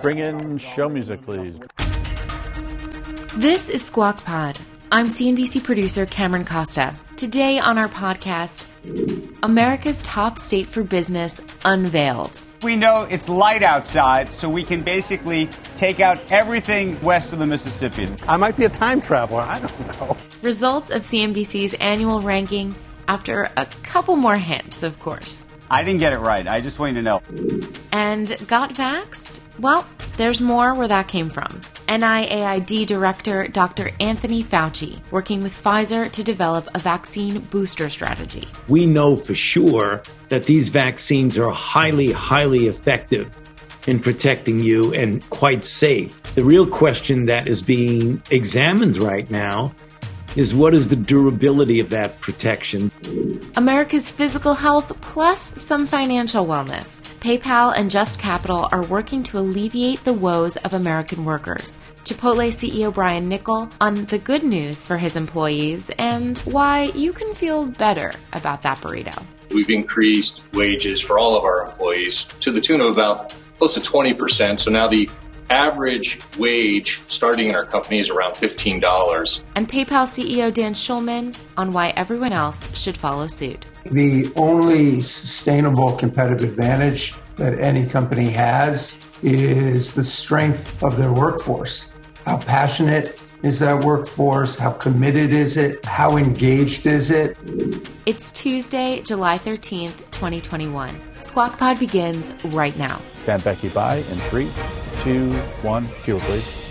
Bring in show music, please. This is Squawk Pod. I'm CNBC producer Cameron Costa. Today on our podcast, America's top state for business unveiled. We know it's light outside, so we can basically take out everything west of the Mississippi. I might be a time traveler. I don't know. Results of CNBC's annual ranking after a couple more hints, of course. I didn't get it right. I just want you to know. And got vaxxed? Well, there's more where that came from. NIAID Director Dr. Anthony Fauci working with Pfizer to develop a vaccine booster strategy. We know for sure that these vaccines are highly, highly effective in protecting you and quite safe. The real question that is being examined right now is what is the durability of that protection? America's physical health plus some financial wellness. PayPal and Just Capital are working to alleviate the woes of American workers. Chipotle CEO Brian Niccol on the good news for his employees and why you can feel better about that burrito. We've increased wages for all of our employees to the tune of about close to 20%. So now the average wage starting in our company is around $15. And PayPal CEO Dan Schulman on why everyone else should follow suit. The only sustainable competitive advantage that any company has is the strength of their workforce. How passionate is that workforce? How committed is it? How engaged is it? It's Tuesday, July 13th, 2021. Squawk Pod begins right now. Stand Becky by in three, two, one. Cue, please.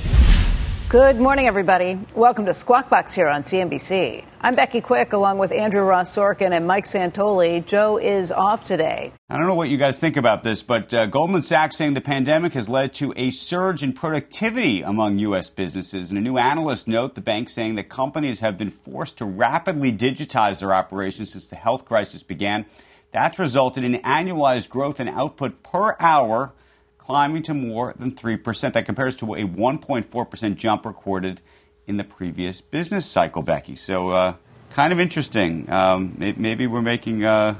Good morning, everybody. Welcome to Squawk Box here on CNBC. I'm Becky Quick, along with Andrew Ross Sorkin and Mike Santoli. Joe is off today. I don't know what you guys think about this, but uh, Goldman Sachs saying the pandemic has led to a surge in productivity among U.S. businesses. And a new analyst note the bank saying that companies have been forced to rapidly digitize their operations since the health crisis began. That's resulted in annualized growth in output per hour climbing to more than 3%. That compares to a 1.4% jump recorded in the previous business cycle, Becky. So, uh, kind of interesting. Um, maybe we're making uh,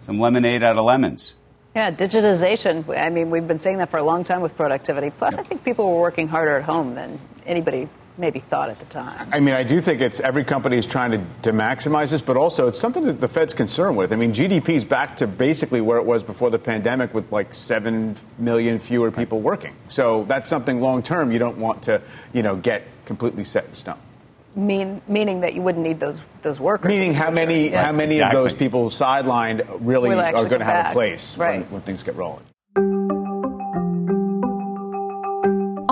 some lemonade out of lemons. Yeah, digitization. I mean, we've been saying that for a long time with productivity. Plus, I think people were working harder at home than anybody maybe thought at the time. I mean, I do think it's every company is trying to, to maximize this, but also it's something that the Fed's concerned with. I mean, GDP is back to basically where it was before the pandemic with like 7 million fewer people working. So that's something long term you don't want to, you know, get completely set in stone. Mean, meaning that you wouldn't need those those workers. Meaning how many yeah. how many exactly. of those people sidelined really are going to have a place right. when, when things get rolling.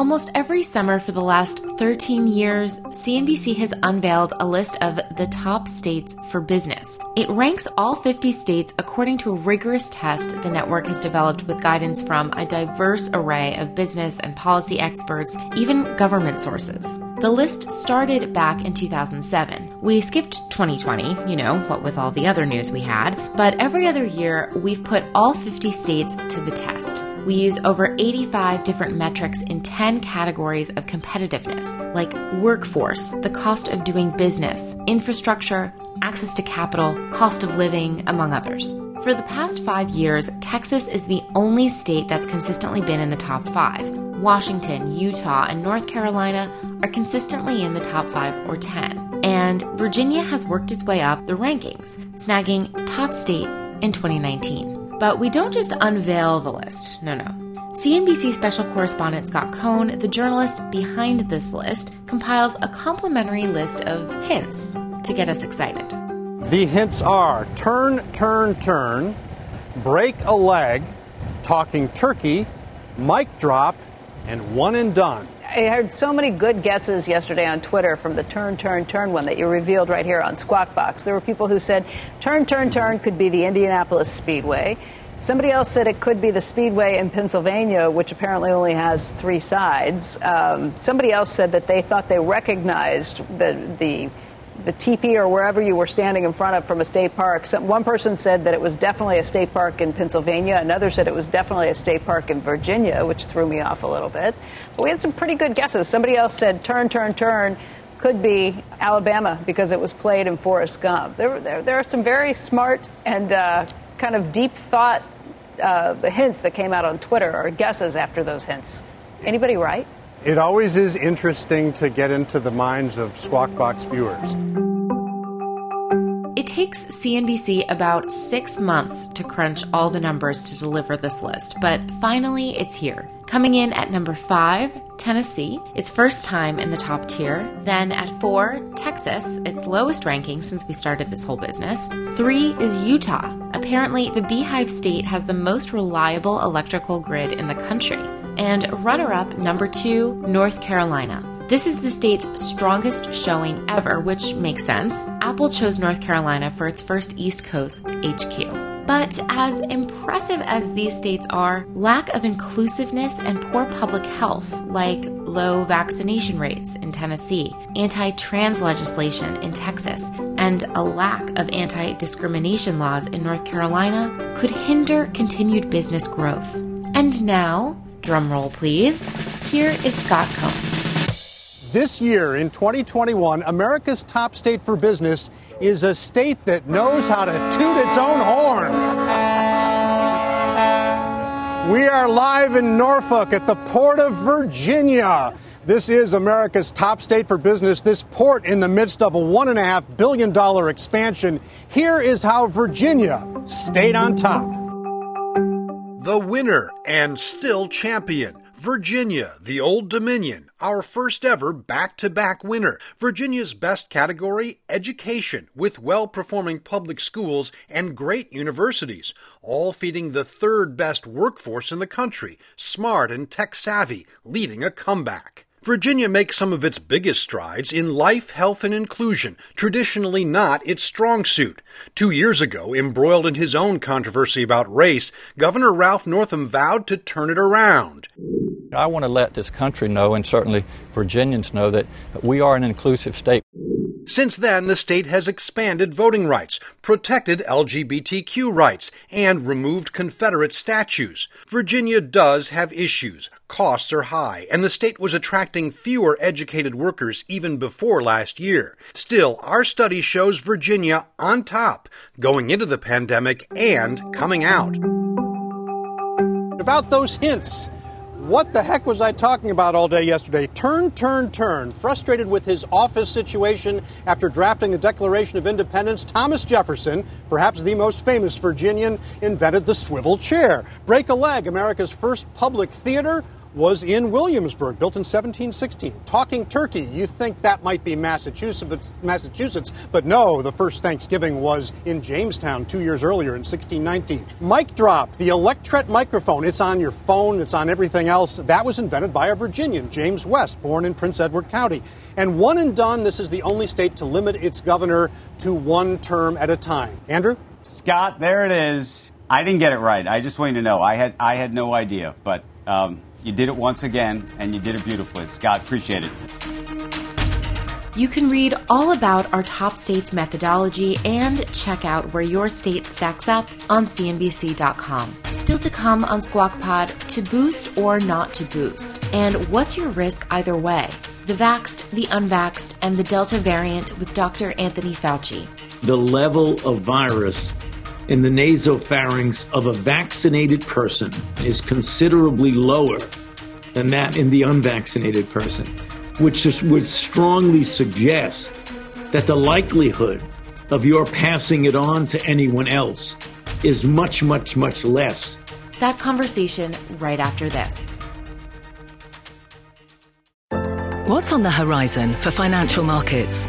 Almost every summer for the last 13 years, CNBC has unveiled a list of the top states for business. It ranks all 50 states according to a rigorous test the network has developed with guidance from a diverse array of business and policy experts, even government sources. The list started back in 2007. We skipped 2020, you know, what with all the other news we had, but every other year we've put all 50 states to the test. We use over 85 different metrics in 10 categories of competitiveness, like workforce, the cost of doing business, infrastructure, access to capital, cost of living, among others. For the past five years, Texas is the only state that's consistently been in the top five. Washington, Utah, and North Carolina are consistently in the top five or 10. And Virginia has worked its way up the rankings, snagging top state in 2019. But we don't just unveil the list. No, no. CNBC special correspondent Scott Cohn, the journalist behind this list, compiles a complimentary list of hints to get us excited. The hints are turn, turn, turn, break a leg, talking turkey, mic drop, and one and done. I heard so many good guesses yesterday on Twitter from the turn, turn, turn one that you revealed right here on Squawk Box. There were people who said turn, turn, turn could be the Indianapolis Speedway. Somebody else said it could be the Speedway in Pennsylvania, which apparently only has three sides. Um, somebody else said that they thought they recognized the the the teepee or wherever you were standing in front of from a state park. Some, one person said that it was definitely a state park in Pennsylvania. Another said it was definitely a state park in Virginia, which threw me off a little bit. But we had some pretty good guesses. Somebody else said turn, turn, turn could be Alabama because it was played in Forrest Gump. There, there, there are some very smart and uh, kind of deep thought uh, hints that came out on Twitter or guesses after those hints. Anybody right? It always is interesting to get into the minds of Squawk Box viewers. It takes CNBC about six months to crunch all the numbers to deliver this list, but finally it's here. Coming in at number five, Tennessee, its first time in the top tier. Then at four, Texas, its lowest ranking since we started this whole business. Three is Utah. Apparently, the Beehive State has the most reliable electrical grid in the country. And runner up, number two, North Carolina. This is the state's strongest showing ever, which makes sense. Apple chose North Carolina for its first East Coast HQ. But as impressive as these states are, lack of inclusiveness and poor public health, like low vaccination rates in Tennessee, anti trans legislation in Texas, and a lack of anti discrimination laws in North Carolina, could hinder continued business growth. And now, drumroll please, here is Scott Cohn. This year, in 2021, America's top state for business is a state that knows how to toot its own horn. We are live in Norfolk at the Port of Virginia. This is America's top state for business. This port in the midst of a $1.5 billion expansion. Here is how Virginia stayed on top. The winner and still champion. Virginia, the Old Dominion, our first ever back to back winner. Virginia's best category, education, with well performing public schools and great universities, all feeding the third best workforce in the country, smart and tech savvy, leading a comeback. Virginia makes some of its biggest strides in life, health, and inclusion, traditionally not its strong suit. Two years ago, embroiled in his own controversy about race, Governor Ralph Northam vowed to turn it around. I want to let this country know, and certainly Virginians know, that we are an inclusive state. Since then, the state has expanded voting rights, protected LGBTQ rights, and removed Confederate statues. Virginia does have issues. Costs are high, and the state was attracting fewer educated workers even before last year. Still, our study shows Virginia on top, going into the pandemic and coming out. About those hints. What the heck was I talking about all day yesterday? Turn, turn, turn. Frustrated with his office situation after drafting the Declaration of Independence, Thomas Jefferson, perhaps the most famous Virginian, invented the swivel chair. Break a leg, America's first public theater was in Williamsburg, built in 1716. Talking Turkey, you think that might be Massachusetts, Massachusetts, but no, the first Thanksgiving was in Jamestown two years earlier in 1619. Mic drop, the Electret microphone, it's on your phone, it's on everything else. That was invented by a Virginian, James West, born in Prince Edward County. And one and done, this is the only state to limit its governor to one term at a time. Andrew? Scott, there it is. I didn't get it right. I just want you to know I had I had no idea, but um, you did it once again, and you did it beautifully. Scott, appreciate it. You can read all about our top states methodology and check out where your state stacks up on CNBC.com. Still to come on Squawk Pod to boost or not to boost. And what's your risk either way? The vaxxed, the unvaxxed, and the Delta variant with Dr. Anthony Fauci. The level of virus in the nasopharynx of a vaccinated person is considerably lower than that in the unvaccinated person, which just would strongly suggest that the likelihood of your passing it on to anyone else is much, much, much less. That conversation right after this. What's on the horizon for financial markets?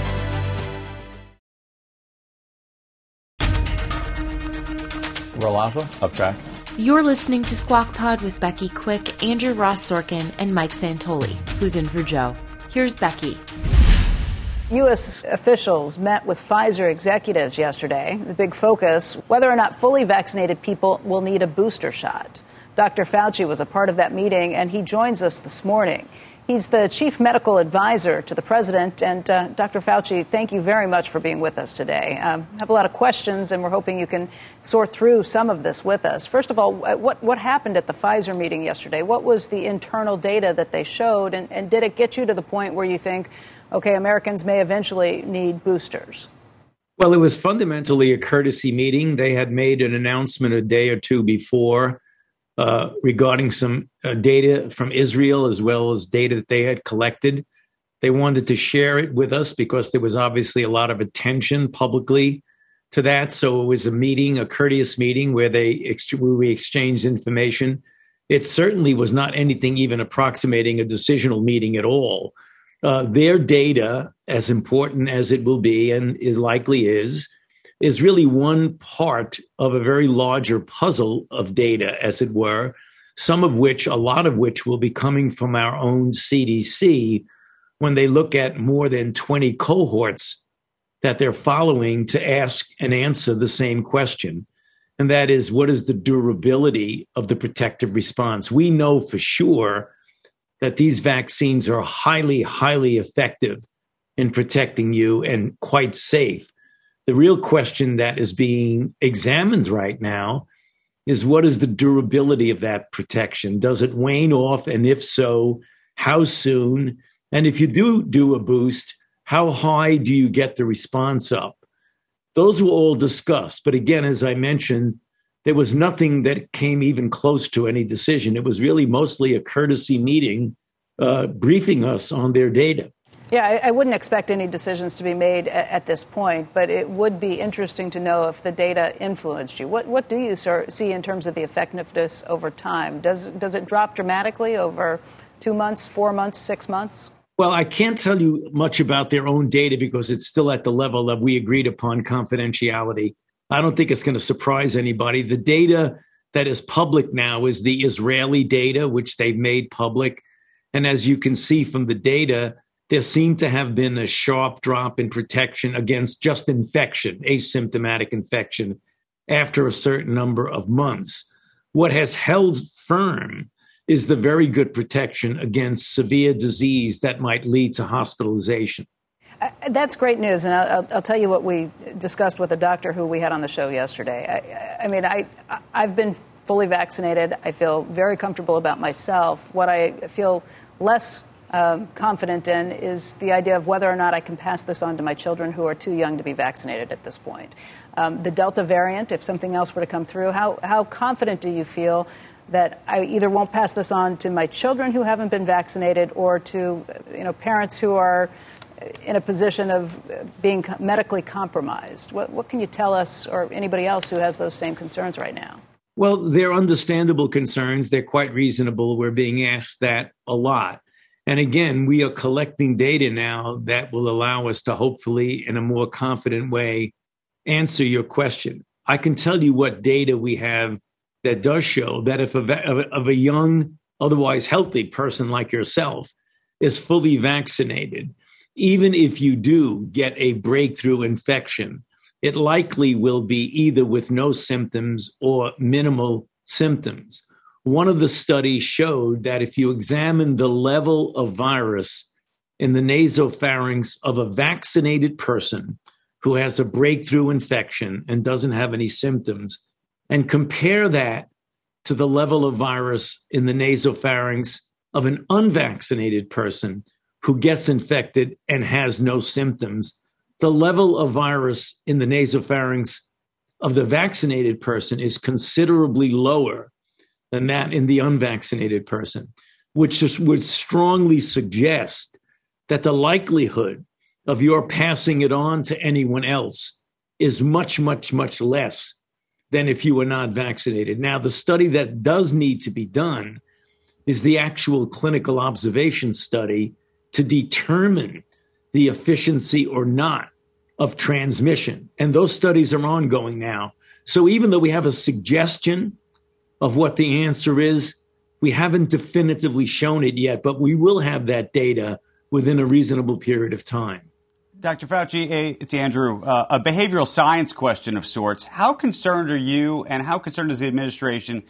Roll alpha, up track. You're listening to Squawk Pod with Becky Quick, Andrew Ross Sorkin, and Mike Santoli, who's in for Joe. Here's Becky. U.S. officials met with Pfizer executives yesterday. The big focus whether or not fully vaccinated people will need a booster shot. Dr. Fauci was a part of that meeting, and he joins us this morning. He's the chief medical advisor to the president. And uh, Dr. Fauci, thank you very much for being with us today. Um, have a lot of questions, and we're hoping you can sort through some of this with us. First of all, what, what happened at the Pfizer meeting yesterday? What was the internal data that they showed, and, and did it get you to the point where you think, okay, Americans may eventually need boosters? Well, it was fundamentally a courtesy meeting. They had made an announcement a day or two before uh, regarding some uh, data from Israel as well as data that they had collected. They wanted to share it with us because there was obviously a lot of attention publicly to that. So it was a meeting, a courteous meeting where they ex- where we exchanged information. It certainly was not anything even approximating a decisional meeting at all. Uh, their data, as important as it will be and is likely is, is really one part of a very larger puzzle of data, as it were, some of which, a lot of which will be coming from our own CDC when they look at more than 20 cohorts that they're following to ask and answer the same question. And that is, what is the durability of the protective response? We know for sure that these vaccines are highly, highly effective in protecting you and quite safe. The real question that is being examined right now is what is the durability of that protection? Does it wane off? And if so, how soon? And if you do do a boost, how high do you get the response up? Those were all discussed. But again, as I mentioned, there was nothing that came even close to any decision. It was really mostly a courtesy meeting uh, briefing us on their data. Yeah, I, I, wouldn't expect any decisions to be made at, at, this point, but it would be interesting to know if the data influenced you. What, what do you sir, see in terms of the effectiveness over time? Does, does it drop dramatically over two months, four months, six months? Well, I can't tell you much about their own data because it's still at the level of we agreed upon confidentiality. I don't think it's going to surprise anybody. The data that is public now is the Israeli data, which they've made public. And as you can see from the data, there seemed to have been a sharp drop in protection against just infection, asymptomatic infection, after a certain number of months. What has held firm is the very good protection against severe disease that might lead to hospitalization. Uh, that's great news, and I'll, I'll, tell you what we discussed with a doctor who we had on the show yesterday. I, I mean, I, I've been fully vaccinated. I feel very comfortable about myself. What I feel less um, confident in is the idea of whether or not I can pass this on to my children who are too young to be vaccinated at this point. Um, the Delta variant, if something else were to come through, how, how confident do you feel that I either won't pass this on to my children who haven't been vaccinated or to you know, parents who are in a position of being medically compromised? What, what can you tell us or anybody else who has those same concerns right now? Well, they're understandable concerns. They're quite reasonable. We're being asked that a lot. And again, we are collecting data now that will allow us to hopefully, in a more confident way, answer your question. I can tell you what data we have that does show that if a, of a young, otherwise healthy person like yourself is fully vaccinated, even if you do get a breakthrough infection, it likely will be either with no symptoms or minimal symptoms one of the studies showed that if you examine the level of virus in the nasopharynx of a vaccinated person who has a breakthrough infection and doesn't have any symptoms, and compare that to the level of virus in the nasopharynx of an unvaccinated person who gets infected and has no symptoms, the level of virus in the nasopharynx of the vaccinated person is considerably lower than that in the unvaccinated person, which just would strongly suggest that the likelihood of your passing it on to anyone else is much, much, much less than if you were not vaccinated. Now, the study that does need to be done is the actual clinical observation study to determine the efficiency or not of transmission. And those studies are ongoing now. So even though we have a suggestion of what the answer is, we haven't definitively shown it yet, but we will have that data within a reasonable period of time. Dr. Fauci, it's Andrew. Uh, a behavioral science question of sorts. How concerned are you and how concerned is the administration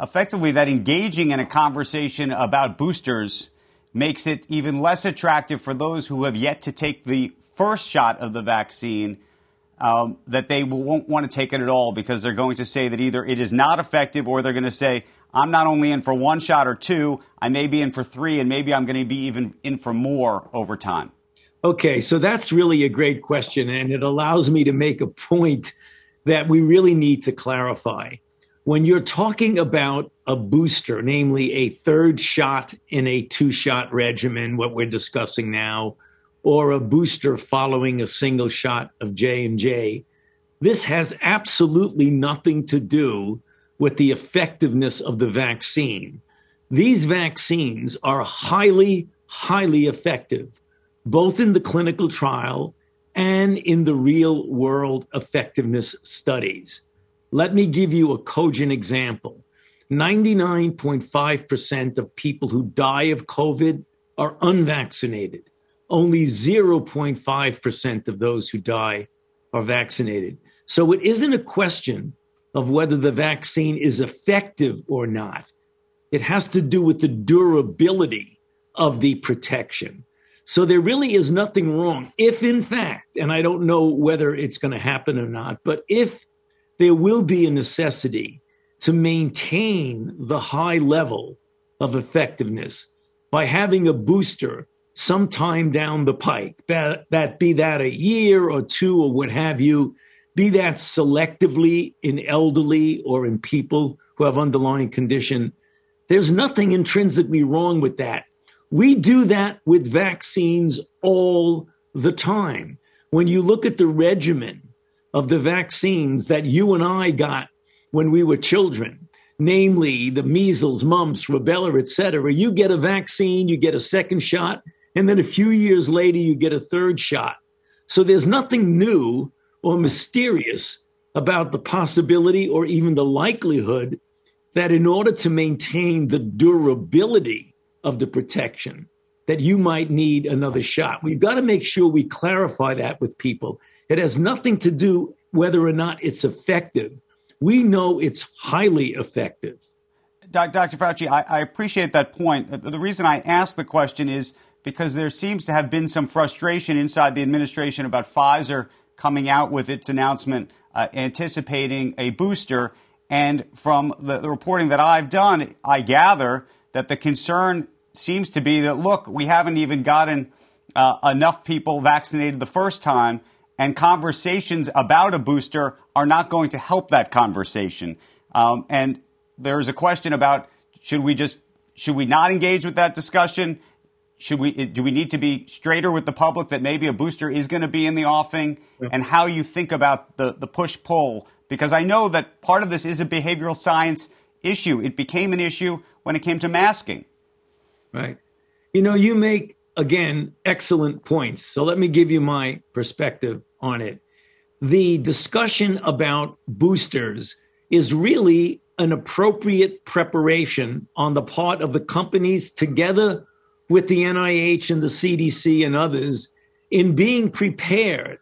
effectively that engaging in a conversation about boosters makes it even less attractive for those who have yet to take the first shot of the vaccine? Um, that they won't want to take it at all because they're going to say that either it is not effective or they're going to say, I'm not only in for one shot or two, I may be in for three, and maybe I'm going to be even in for more over time. Okay, so that's really a great question, and it allows me to make a point that we really need to clarify. When you're talking about a booster, namely a third shot in a two shot regimen, what we're discussing now, or a booster following a single shot of J&J, this has absolutely nothing to do with the effectiveness of the vaccine. These vaccines are highly, highly effective, both in the clinical trial and in the real world effectiveness studies. Let me give you a cogent example 99.5% of people who die of COVID are unvaccinated. Only 0.5% of those who die are vaccinated. So it isn't a question of whether the vaccine is effective or not. It has to do with the durability of the protection. So there really is nothing wrong if, in fact, and I don't know whether it's going to happen or not, but if there will be a necessity to maintain the high level of effectiveness by having a booster sometime down the pike, that, that be that a year or two or what have you, be that selectively in elderly or in people who have underlying condition. There's nothing intrinsically wrong with that. We do that with vaccines all the time. When you look at the regimen of the vaccines that you and I got when we were children, namely the measles, mumps, rubella, etc., you get a vaccine, you get a second shot, and then a few years later, you get a third shot. So there's nothing new or mysterious about the possibility or even the likelihood that in order to maintain the durability of the protection, that you might need another shot. We've got to make sure we clarify that with people. It has nothing to do whether or not it's effective. We know it's highly effective. Dr. Fauci, I, I appreciate that point. The reason I ask the question is because there seems to have been some frustration inside the administration about Pfizer coming out with its announcement uh, anticipating a booster. And from the, the reporting that I've done, I gather that the concern seems to be that, look, we haven't even gotten uh, enough people vaccinated the first time, and conversations about a booster are not going to help that conversation. Um, and there's a question about should we just should we not engage with that discussion? Should we do we need to be straighter with the public that maybe a booster is going to be in the offing? And how you think about the, the push pull because i know that part of this is a behavioral science issue. It became an issue when it came to masking. Right. You know you make again excellent points. So let me give you my perspective on it. The discussion about boosters is really an appropriate preparation on the part of the companies together with the NIH and the CDC and others in being prepared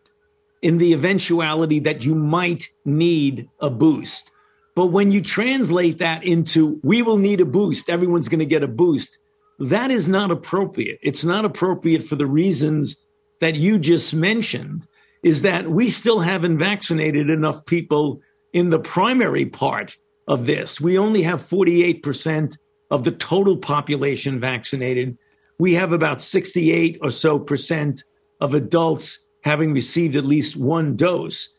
in the eventuality that you might need a boost. But when you translate that into, we will need a boost, everyone's going to get a boost, that is not appropriate. It's not appropriate for the reasons that you just mentioned, is that we still haven't vaccinated enough people in the primary part of this. We only have 48% of the total population vaccinated we have about 68 or so percent of adults having received at least one dose.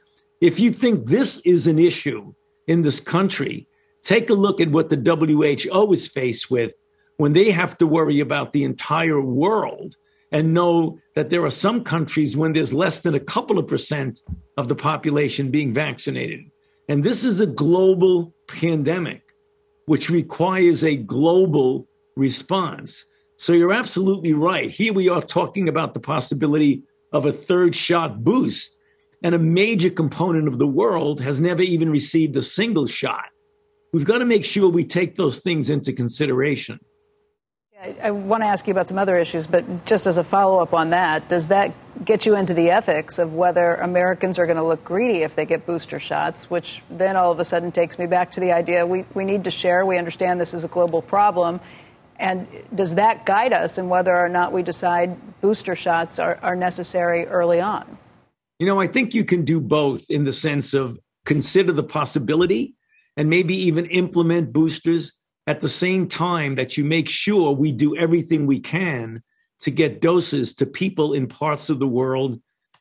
If you think this is an issue in this country, take a look at what the WHO is faced with when they have to worry about the entire world and know that there are some countries when there's less than a couple of percent of the population being vaccinated. And this is a global pandemic, which requires a global response. So you're absolutely right. Here we are talking about the possibility of a third shot boost, and a major component of the world has never even received a single shot. We've got to make sure we take those things into consideration. I, want to ask you about some other issues, but just as a follow up on that, does that get you into the ethics of whether Americans are going to look greedy if they get booster shots, which then all of a sudden takes me back to the idea we, we need to share. We understand this is a global problem. And does that guide us in whether or not we decide booster shots are, are necessary early on? You know, I think you can do both in the sense of consider the possibility and maybe even implement boosters at the same time that you make sure we do everything we can to get doses to people in parts of the world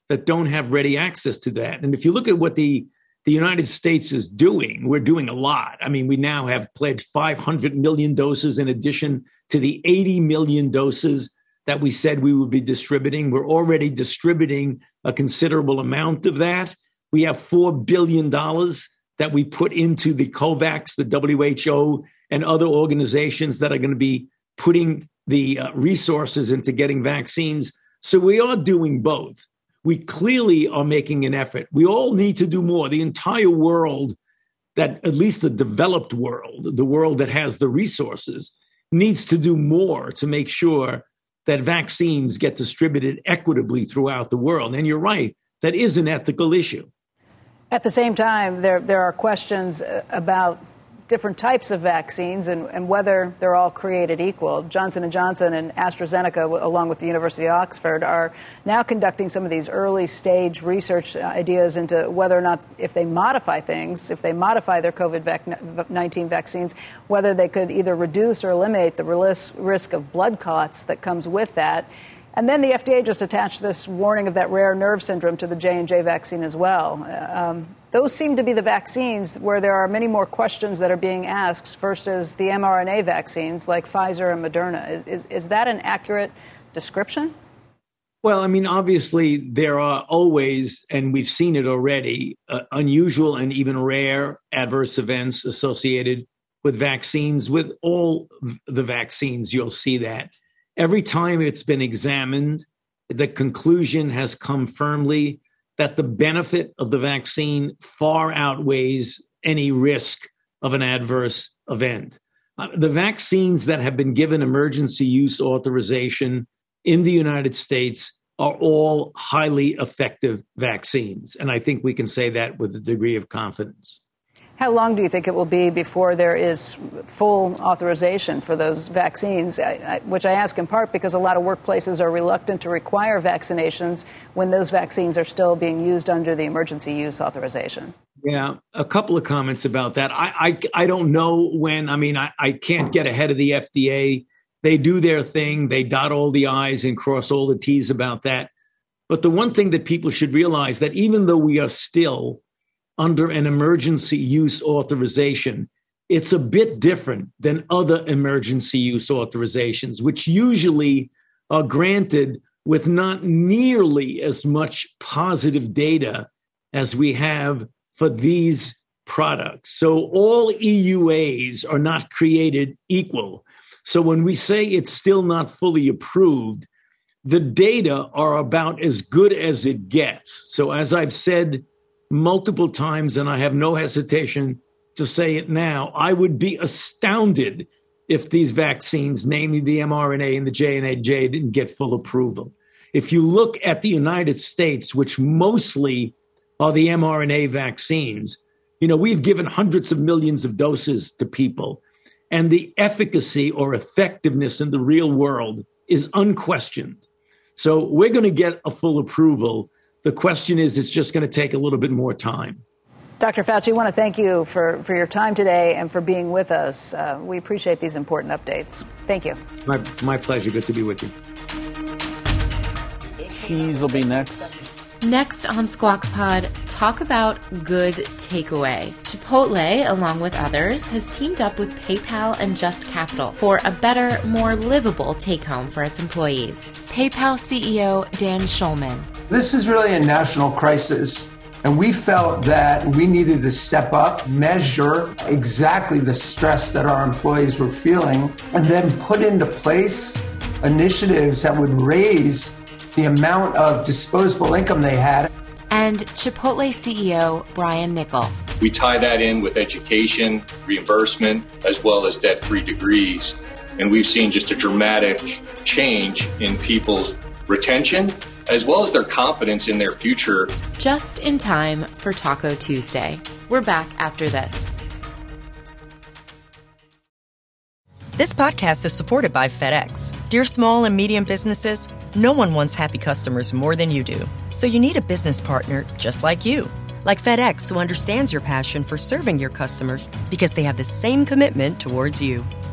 that don't have ready access to that. And if you look at what the the United States is doing, we're doing a lot. I mean, we now have pledged 500 million doses in addition to the 80 million doses that we said we would be distributing. We're already distributing a considerable amount of that. We have $4 billion that we put into the COVAX, the WHO, and other organizations that are going to be putting the uh, resources into getting vaccines. So we are doing both. We clearly are making an effort. We all need to do more. The entire world, that at least the developed world, the world that has the resources, needs to do more to make sure that vaccines get distributed equitably throughout the world. And you're right, that is an ethical issue. At the same time, there, there are questions uh, about different types of vaccines and, and, whether they're all created equal. Johnson & Johnson and AstraZeneca, along with the University of Oxford, are now conducting some of these early stage research uh, ideas into whether or not, if they modify things, if they modify their COVID-19 vaccines, whether they could either reduce or eliminate the risk of blood clots that comes with that. And then the FDA just attached this warning of that rare nerve syndrome to the J&J vaccine as well. Um, those seem to be the vaccines where there are many more questions that are being asked. First is the mRNA vaccines like Pfizer and Moderna. Is, is, is that an accurate description? Well, I mean, obviously, there are always, and we've seen it already, uh, unusual and even rare adverse events associated with vaccines. With all the vaccines, you'll see that. Every time it's been examined, the conclusion has come firmly that the benefit of the vaccine far outweighs any risk of an adverse event. Uh, the vaccines that have been given emergency use authorization in the United States are all highly effective vaccines. And I think we can say that with a degree of confidence. How long do you think it will be before there is full authorization for those vaccines? I, I, which I ask in part because a lot of workplaces are reluctant to require vaccinations when those vaccines are still being used under the emergency use authorization. Yeah, a couple of comments about that. I, I, I don't know when, I mean, I, I can't get ahead of the FDA. They do their thing, they dot all the I's and cross all the T's about that. But the one thing that people should realize that even though we are still under an emergency use authorization, it's a bit different than other emergency use authorizations, which usually are granted with not nearly as much positive data as we have for these products. So all EUAs are not created equal. So when we say it's still not fully approved, the data are about as good as it gets. So as I've said multiple times, and I have no hesitation to say it now. I would be astounded if these vaccines, namely the mRNA and the J&J, didn't get full approval. If you look at the United States, which mostly are the mRNA vaccines, you know, we've given hundreds of millions of doses to people, and the efficacy or effectiveness in the real world is unquestioned. So we're going to get a full approval the question is, it's just going to take a little bit more time. Dr. Fauci, I want to thank you for, for your time today and for being with us. Uh, we appreciate these important updates. Thank you. My, my pleasure. Good to be with you. Cheese will be next. Next on Squawk Pod, talk about good takeaway. Chipotle, along with others, has teamed up with PayPal and Just Capital for a better, more livable take home for its employees. PayPal CEO Dan Schulman. This is really a national crisis And we felt that we needed to step up, measure exactly the stress that our employees were feeling, and then put into place initiatives that would raise the amount of disposable income they had. And Chipotle CEO Brian Niccol. We tie that in with education, reimbursement, as well as debt free degrees. And we've seen just a dramatic change in people's retention as well as their confidence in their future. Just in time for Taco Tuesday. We're back after this. This podcast is supported by FedEx. Dear small and medium businesses, no one wants happy customers more than you do. So you need a business partner just like you. Like FedEx, who understands your passion for serving your customers because they have the same commitment towards you.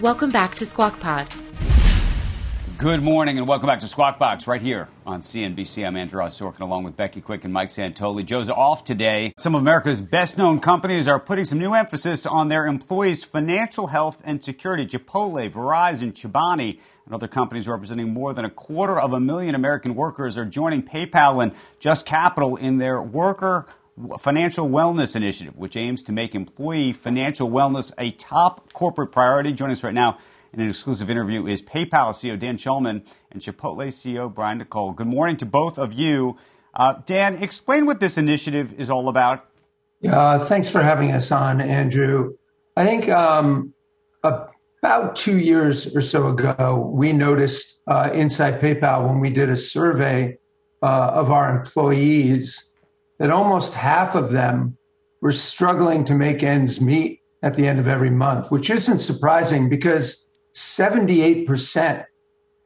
Welcome back to Squawk Pod. Good morning and welcome back to Squawk Box right here on CNBC. I'm Andrew Sorkin along with Becky Quick and Mike Santoli. Joe's off today. Some of America's best known companies are putting some new emphasis on their employees' financial health and security. Chipotle, Verizon, Chobani, and other companies representing more than a quarter of a million American workers are joining PayPal and Just Capital in their worker Financial Wellness Initiative, which aims to make employee financial wellness a top corporate priority. Joining us right now in an exclusive interview is PayPal CEO Dan Schulman and Chipotle CEO Brian Niccol. Good morning to both of you. Uh, Dan, explain what this initiative is all about. Yeah, thanks for having us on, Andrew. I think um, about two years or so ago, we noticed uh, inside PayPal when we did a survey uh, of our employees that almost half of them were struggling to make ends meet at the end of every month, which isn't surprising because 78%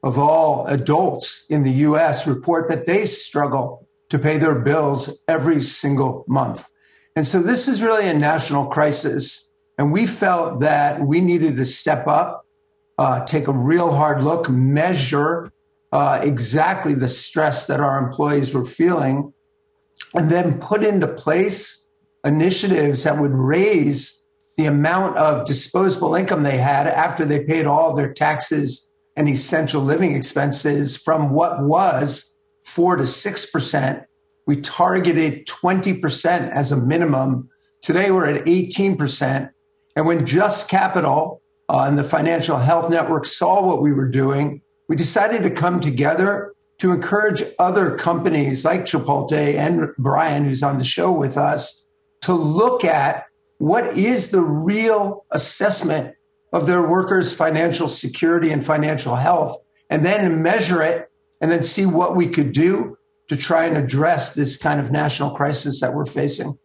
of all adults in the US report that they struggle to pay their bills every single month. And so this is really a national crisis. And we felt that we needed to step up, uh, take a real hard look, measure uh, exactly the stress that our employees were feeling and then put into place initiatives that would raise the amount of disposable income they had after they paid all their taxes and essential living expenses from what was 4 to 6%. We targeted 20% as a minimum. Today we're at 18%. And when Just Capital uh, and the Financial Health Network saw what we were doing, we decided to come together to encourage other companies like Chipotle and Brian, who's on the show with us, to look at what is the real assessment of their workers' financial security and financial health, and then measure it and then see what we could do to try and address this kind of national crisis that we're facing.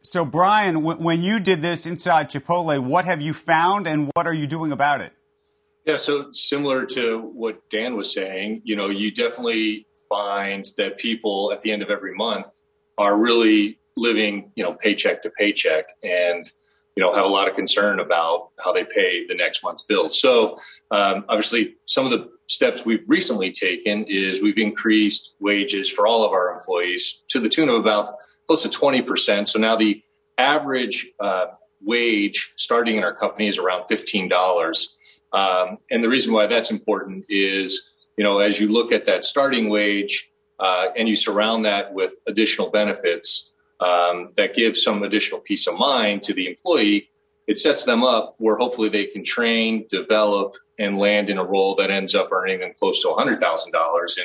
So, Brian, when you did this inside Chipotle, what have you found and what are you doing about it? Yeah, so similar to what Dan was saying, you know, you definitely find that people at the end of every month are really living, you know, paycheck to paycheck and, you know, have a lot of concern about how they pay the next month's bills. So, um, obviously, some of the steps we've recently taken is we've increased wages for all of our employees to the tune of about close to 20%. So now the average uh, wage starting in our company is around $15. Um, and the reason why that's important is, you know, as you look at that starting wage uh, and you surround that with additional benefits um, that give some additional peace of mind to the employee, it sets them up where hopefully they can train, develop, and land in a role that ends up earning them close to $100,000 in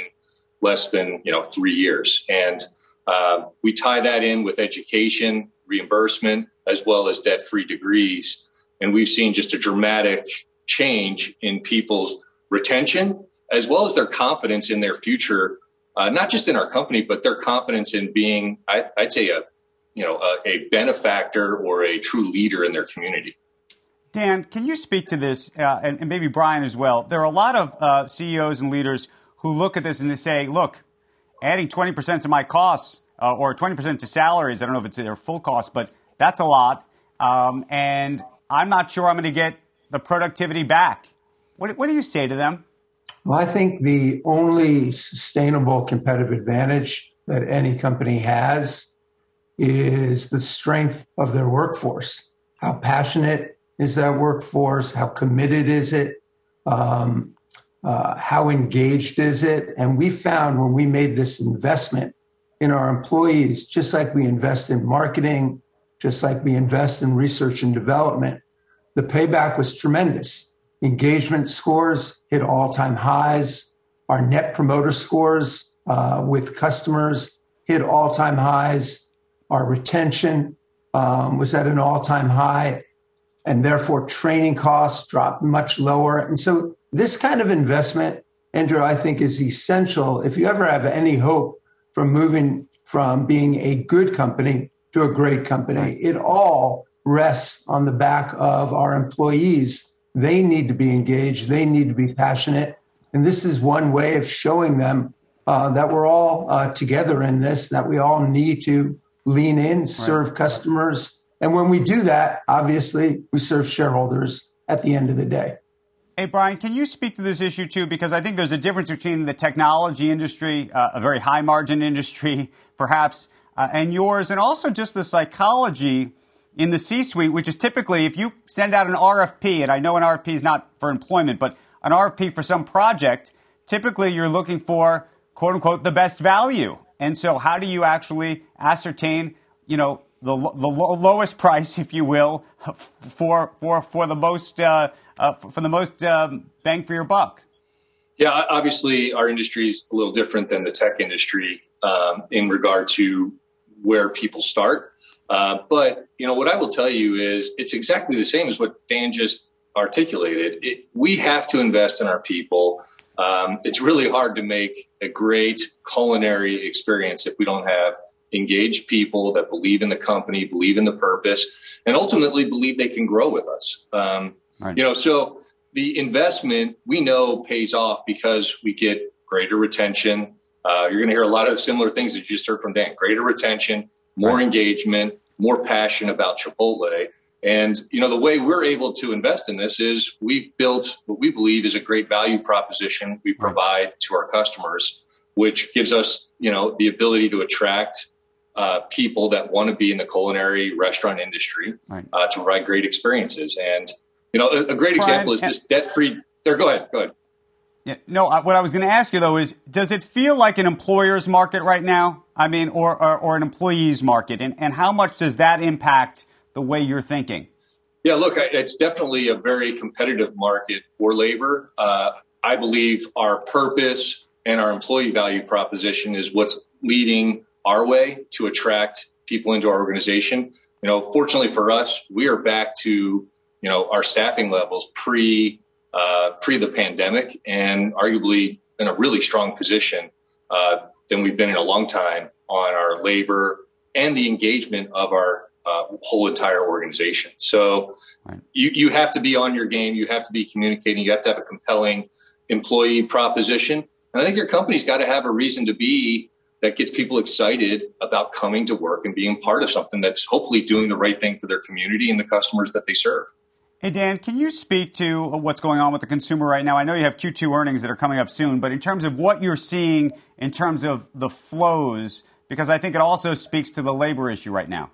less than, you know, three years. And uh, we tie that in with education, reimbursement, as well as debt-free degrees. And we've seen just a dramatic change in people's retention as well as their confidence in their future, uh, not just in our company, but their confidence in being, I, would say, a you know a, a, benefactor or a true leader in their community. Dan, can you speak to this, uh, and, and, maybe Brian as well? There are a lot of uh, CEOs and leaders who look at this and they say, "Look, adding twenty percent to my costs." uh, or 20% to salaries. I don't know if it's their full cost, but that's a lot. Um, and I'm not sure I'm going to get the productivity back. What, what do you say to them? Well, I think the only sustainable competitive advantage that any company has is the strength of their workforce. How passionate is that workforce? How committed is it? Um, uh, how engaged is it? And we found when we made this investment in our employees, just like we invest in marketing, just like we invest in research and development, the payback was tremendous. Engagement scores hit all time highs. Our net promoter scores uh, with customers hit all time highs. Our retention um, was at an all time high, and therefore training costs dropped much lower. And so, this kind of investment, Andrew, I think is essential if you ever have any hope from moving from being a good company to a great company. It all rests on the back of our employees. They need to be engaged, they need to be passionate. And this is one way of showing them uh, that we're all uh, together in this, that we all need to lean in, serve right. customers. And when we do that, obviously, we serve shareholders at the end of the day. Hey, Brian, can you speak to this issue too? Because I think there's a difference between the technology industry, uh, a very high margin industry, perhaps, uh, and yours, and also just the psychology in the C suite, which is typically if you send out an RFP, and I know an RFP is not for employment, but an RFP for some project, typically you're looking for quote unquote the best value. And so, how do you actually ascertain, you know, the, the lowest price, if you will, for for for the most uh, uh, for the most um, bang for your buck? Yeah, obviously, our industry is a little different than the tech industry um, in regard to where people start. Uh, but you know what I will tell you is it's exactly the same as what Dan just articulated. It, we have to invest in our people. Um, it's really hard to make a great culinary experience if we don't have engaged people that believe in the company, believe in the purpose, and ultimately believe they can grow with us. Um, right. You know, so the investment we know pays off because we get greater retention. Uh, you're going to hear a lot of similar things that you just heard from Dan: greater retention, more right. engagement, more passion about Chipotle. And you know the way we're able to invest in this is we've built what we believe is a great value proposition we provide to our customers, which gives us you know the ability to attract uh, people that want to be in the culinary restaurant industry right. uh, to provide great experiences. And you know a, a great Brian, example is this debt free. There, go ahead, go ahead. Yeah, no, what I was going to ask you though is, does it feel like an employer's market right now? I mean, or, or, or an employee's market? And, and how much does that impact the way you're thinking? Yeah, look, it's definitely a very competitive market for labor. Uh, I believe our purpose and our employee value proposition is what's leading our way to attract people into our organization. You know, fortunately for us, we are back to you know our staffing levels pre uh, pre the pandemic, and arguably in a really strong position uh, than we've been in a long time on our labor and the engagement of our uh, whole entire organization. So right. you, you have to be on your game. You have to be communicating. You have to have a compelling employee proposition. And I think your company's got to have a reason to be that gets people excited about coming to work and being part of something that's hopefully doing the right thing for their community and the customers that they serve. Hey, Dan, can you speak to what's going on with the consumer right now? I know you have Q2 earnings that are coming up soon, but in terms of what you're seeing in terms of the flows, because I think it also speaks to the labor issue right now.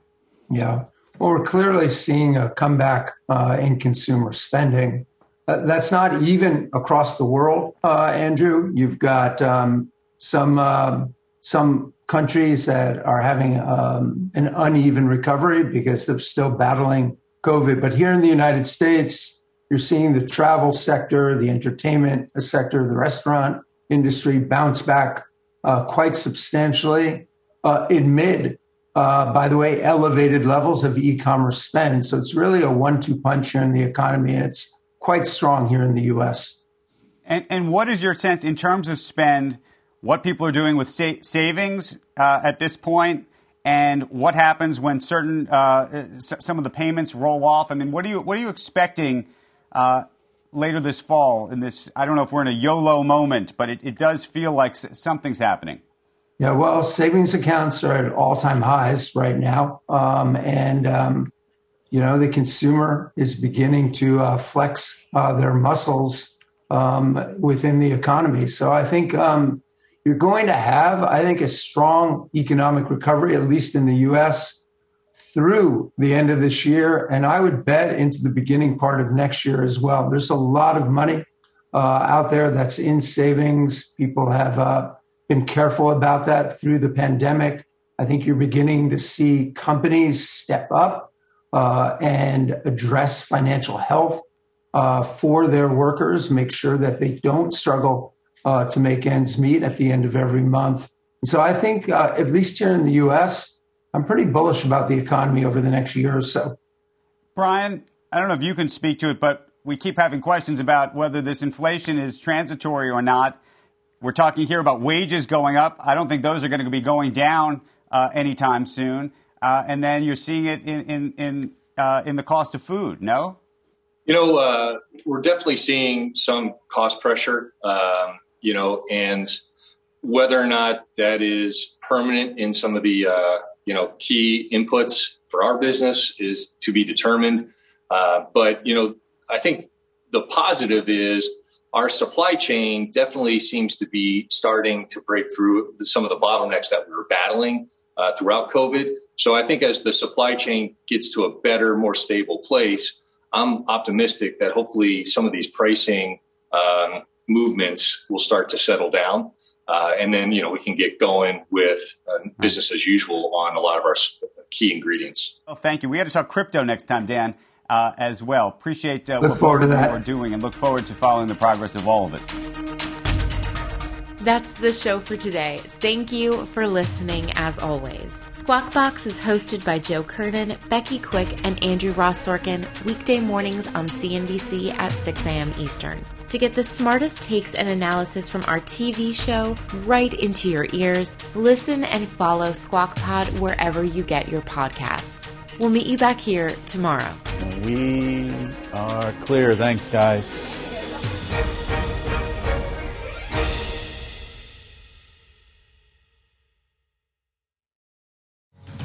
Yeah. Well, we're clearly seeing a comeback uh, in consumer spending. Uh, that's not even across the world, uh, Andrew. You've got um, some um, some countries that are having um, an uneven recovery because they're still battling COVID. But here in the United States, you're seeing the travel sector, the entertainment sector, the restaurant industry bounce back uh, quite substantially uh, amid uh, by the way, elevated levels of e commerce spend. So it's really a one two punch here in the economy, it's quite strong here in the US. And, and what is your sense in terms of spend, what people are doing with sa- savings uh, at this point? And what happens when certain uh, some of the payments roll off? I mean, what are you what are you expecting uh, later this fall? In this, I don't know if we're in a YOLO moment, but it, it does feel like something's happening. Yeah, well, savings accounts are at all time highs right now. Um, and, um, you know, the consumer is beginning to uh, flex uh, their muscles um, within the economy. So I think um, you're going to have, I think, a strong economic recovery, at least in the US, through the end of this year. And I would bet into the beginning part of next year as well. There's a lot of money uh, out there that's in savings. People have uh, been careful about that through the pandemic. I think you're beginning to see companies step up uh, and address financial health uh, for their workers, make sure that they don't struggle uh, to make ends meet at the end of every month. And so I think, uh, at least here in the US, I'm pretty bullish about the economy over the next year or so. Brian, I don't know if you can speak to it, but we keep having questions about whether this inflation is transitory or not. We're talking here about wages going up. I don't think those are going to be going down uh, anytime soon. Uh, and then you're seeing it in in in, uh, in the cost of food. No. You know, uh, we're definitely seeing some cost pressure. Um, you know, and whether or not that is permanent in some of the uh, you know key inputs for our business is to be determined. Uh, but you know, I think the positive is our supply chain definitely seems to be starting to break through some of the bottlenecks that we were battling uh, throughout COVID. So I think as the supply chain gets to a better, more stable place, I'm optimistic that hopefully some of these pricing um, movements will start to settle down. Uh, and then, you know, we can get going with uh, business as usual on a lot of our key ingredients. Well, thank you. We got to talk crypto next time, Dan uh, as well. Appreciate uh, what both of you are doing and look forward to following the progress of all of it. That's the show for today. Thank you for listening as always. Squawk Box is hosted by Joe Kernan, Becky Quick, and Andrew Ross Sorkin weekday mornings on CNBC at 6 a.m. Eastern. To get the smartest takes and analysis from our TV show right into your ears, listen and follow Squawk Pod wherever you get your podcasts. We'll meet you back here tomorrow. We are clear. Thanks, guys.